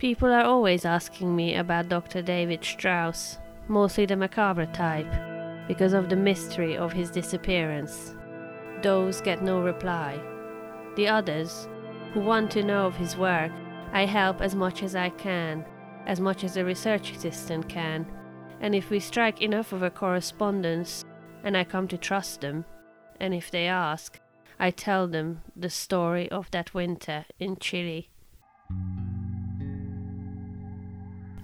People are always asking me about Dr. David Strauss, mostly the macabre type, because of the mystery of his disappearance. Those get no reply. The others, who want to know of his work, I help as much as I can, as much as a research assistant can, and if we strike enough of a correspondence, and I come to trust them, and if they ask, I tell them the story of that winter in Chile.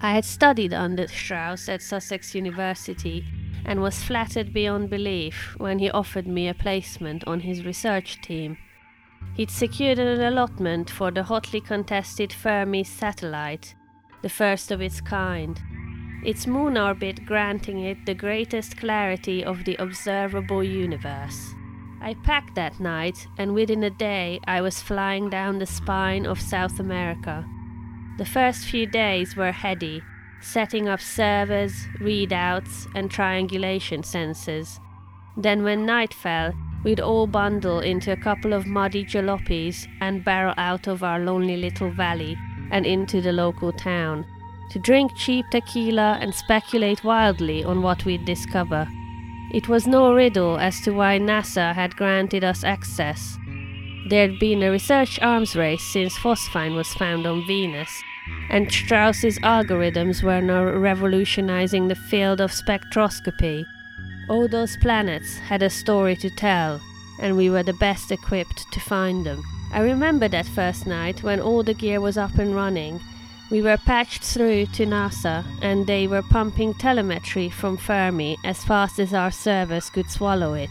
I had studied under Strauss at Sussex University and was flattered beyond belief when he offered me a placement on his research team. He'd secured an allotment for the hotly contested Fermi satellite, the first of its kind, its moon orbit granting it the greatest clarity of the observable universe. I packed that night, and within a day I was flying down the spine of South America. The first few days were heady, setting up servers, readouts, and triangulation sensors. Then, when night fell, we'd all bundle into a couple of muddy jalopies and barrel out of our lonely little valley and into the local town to drink cheap tequila and speculate wildly on what we'd discover. It was no riddle as to why NASA had granted us access. There'd been a research arms race since phosphine was found on Venus, and Strauss's algorithms were now revolutionizing the field of spectroscopy. All those planets had a story to tell, and we were the best equipped to find them. I remember that first night when all the gear was up and running. We were patched through to NASA, and they were pumping telemetry from Fermi as fast as our servers could swallow it.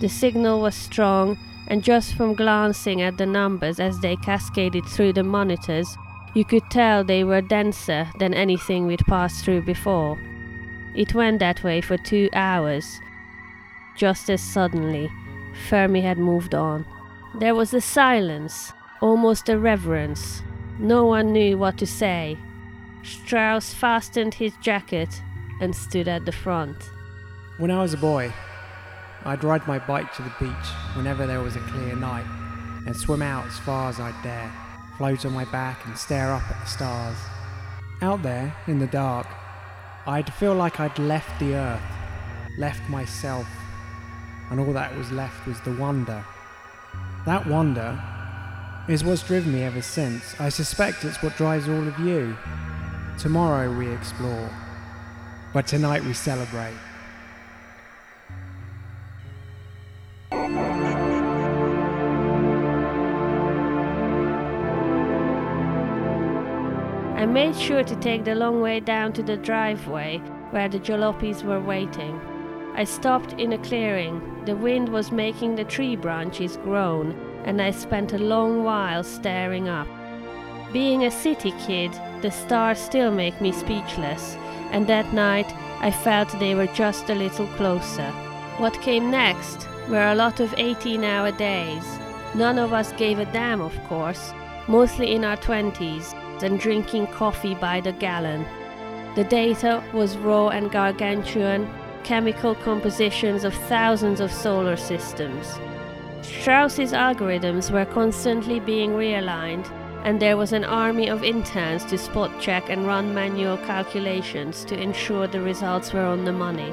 The signal was strong, and just from glancing at the numbers as they cascaded through the monitors, you could tell they were denser than anything we'd passed through before. It went that way for two hours. Just as suddenly, Fermi had moved on. There was a silence, almost a reverence. No one knew what to say. Strauss fastened his jacket and stood at the front. When I was a boy, I'd ride my bike to the beach whenever there was a clear night and swim out as far as I'd dare, float on my back and stare up at the stars. Out there, in the dark, I'd feel like I'd left the earth, left myself, and all that was left was the wonder. That wonder is what's driven me ever since. I suspect it's what drives all of you. Tomorrow we explore, but tonight we celebrate. Made sure to take the long way down to the driveway where the jalopies were waiting. I stopped in a clearing. The wind was making the tree branches groan, and I spent a long while staring up. Being a city kid, the stars still make me speechless, and that night I felt they were just a little closer. What came next were a lot of 18 hour days. None of us gave a damn, of course, mostly in our 20s and drinking coffee by the gallon. The data was raw and gargantuan, chemical compositions of thousands of solar systems. Strauss's algorithms were constantly being realigned, and there was an army of interns to spot check and run manual calculations to ensure the results were on the money.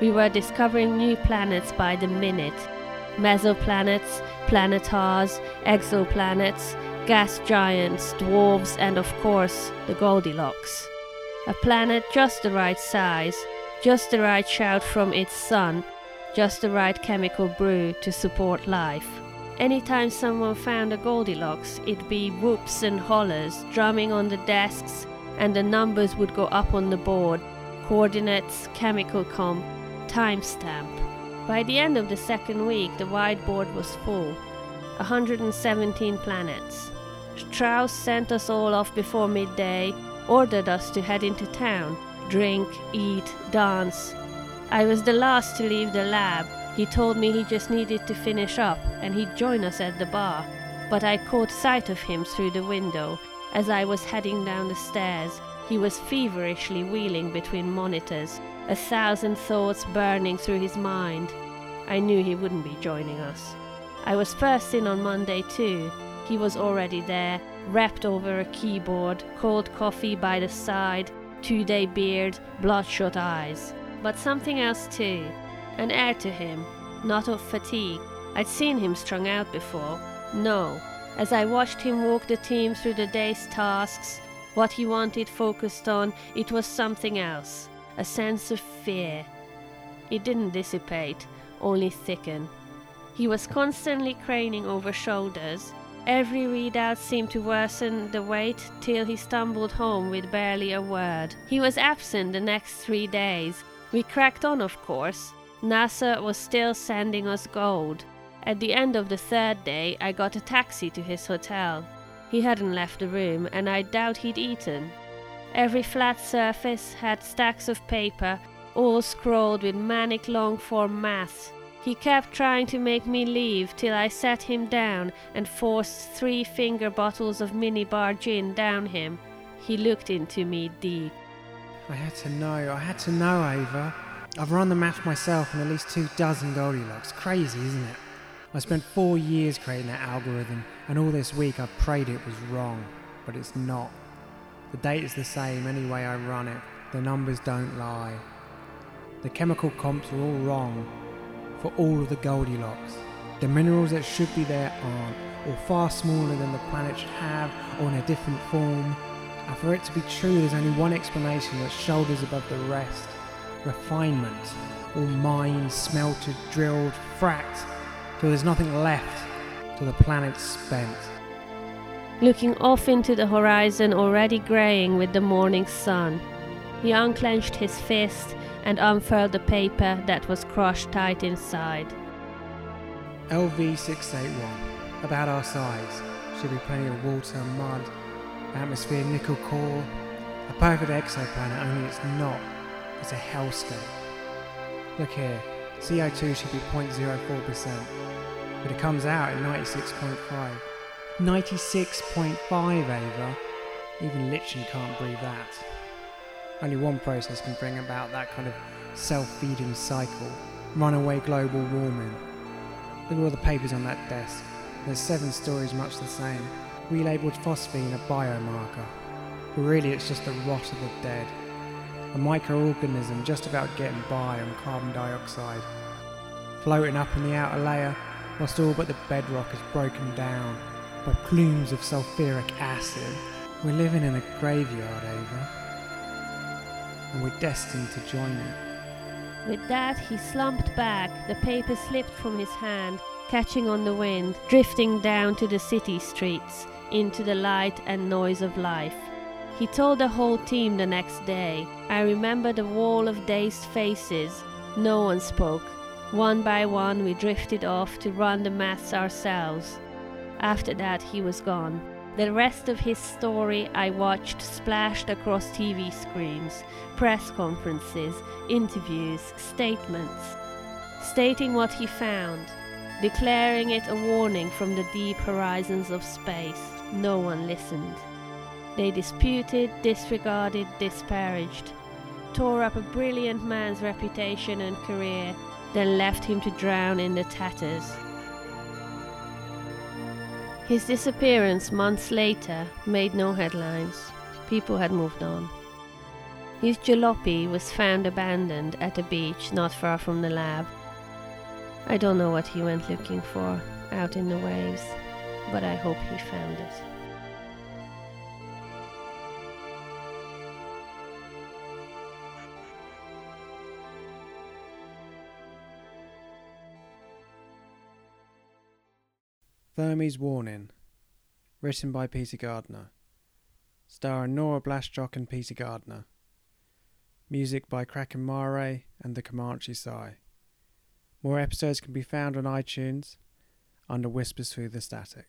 We were discovering new planets by the minute mesoplanets, planetars, exoplanets, gas giants, dwarves, and of course, the Goldilocks. A planet just the right size, just the right shout from its sun, just the right chemical brew to support life. Anytime someone found a Goldilocks, it'd be whoops and hollers drumming on the desks, and the numbers would go up on the board coordinates, chemical comp, timestamp. By the end of the second week, the whiteboard was full 117 planets. Strauss sent us all off before midday, ordered us to head into town, drink, eat, dance. I was the last to leave the lab. He told me he just needed to finish up and he'd join us at the bar. But I caught sight of him through the window. As I was heading down the stairs, he was feverishly wheeling between monitors, a thousand thoughts burning through his mind. I knew he wouldn't be joining us. I was first in on Monday too. He was already there, wrapped over a keyboard, cold coffee by the side, two day beard, bloodshot eyes. But something else too an air to him, not of fatigue. I'd seen him strung out before. No. As I watched him walk the team through the day's tasks, what he wanted focused on, it was something else a sense of fear. It didn't dissipate, only thicken. He was constantly craning over shoulders. Every readout seemed to worsen the weight till he stumbled home with barely a word. He was absent the next three days. We cracked on, of course. NASA was still sending us gold. At the end of the third day, I got a taxi to his hotel. He hadn't left the room, and I doubt he'd eaten. Every flat surface had stacks of paper, all scrawled with manic long form maths. He kept trying to make me leave till I sat him down and forced three finger bottles of minibar gin down him. He looked into me deep. I had to know, I had to know, Ava. I've run the math myself and at least two dozen Goldilocks. Crazy, isn't it? I spent four years creating that algorithm, and all this week I've prayed it was wrong, but it's not. The date is the same any way I run it. The numbers don't lie. The chemical comps are all wrong for all of the Goldilocks. The minerals that should be there aren't, or far smaller than the planet should have, or in a different form. And for it to be true, there's only one explanation that shoulders above the rest refinement. All mined, smelted, drilled, fracked, till there's nothing left, till the planet's spent. Looking off into the horizon already greying with the morning sun, he unclenched his fist and unfurled the paper that was crushed tight inside. LV681, about our size, should be plenty of water, mud, atmosphere, nickel core, a perfect exoplanet, only it's not. It's a hellscape. Look here, CO2 should be 0.04%, but it comes out at 96.5. 96.5, Ava. Even Lichen can't breathe that. Only one process can bring about that kind of self-feeding cycle. Runaway global warming. Look at all the papers on that desk. There's seven stories much the same. We Relabeled phosphine a biomarker. But really it's just the rot of the dead. A microorganism just about getting by on carbon dioxide. Floating up in the outer layer, whilst all but the bedrock is broken down by plumes of sulfuric acid. We're living in a graveyard, Ava. And we're destined to join it. With that, he slumped back, the paper slipped from his hand, catching on the wind, drifting down to the city streets, into the light and noise of life. He told the whole team the next day. I remember the wall of dazed faces. No one spoke. One by one, we drifted off to run the maths ourselves. After that, he was gone. The rest of his story I watched splashed across TV screens, press conferences, interviews, statements, stating what he found, declaring it a warning from the deep horizons of space. No one listened. They disputed, disregarded, disparaged, tore up a brilliant man's reputation and career, then left him to drown in the tatters. His disappearance months later made no headlines. People had moved on. His jalopy was found abandoned at a beach not far from the lab. I don't know what he went looking for out in the waves, but I hope he found it. Fermi's Warning, written by Peter Gardner, starring Nora Blaschok and Peter Gardner. Music by Kraken Mare and the Comanche Psy. More episodes can be found on iTunes under Whispers Through the Static.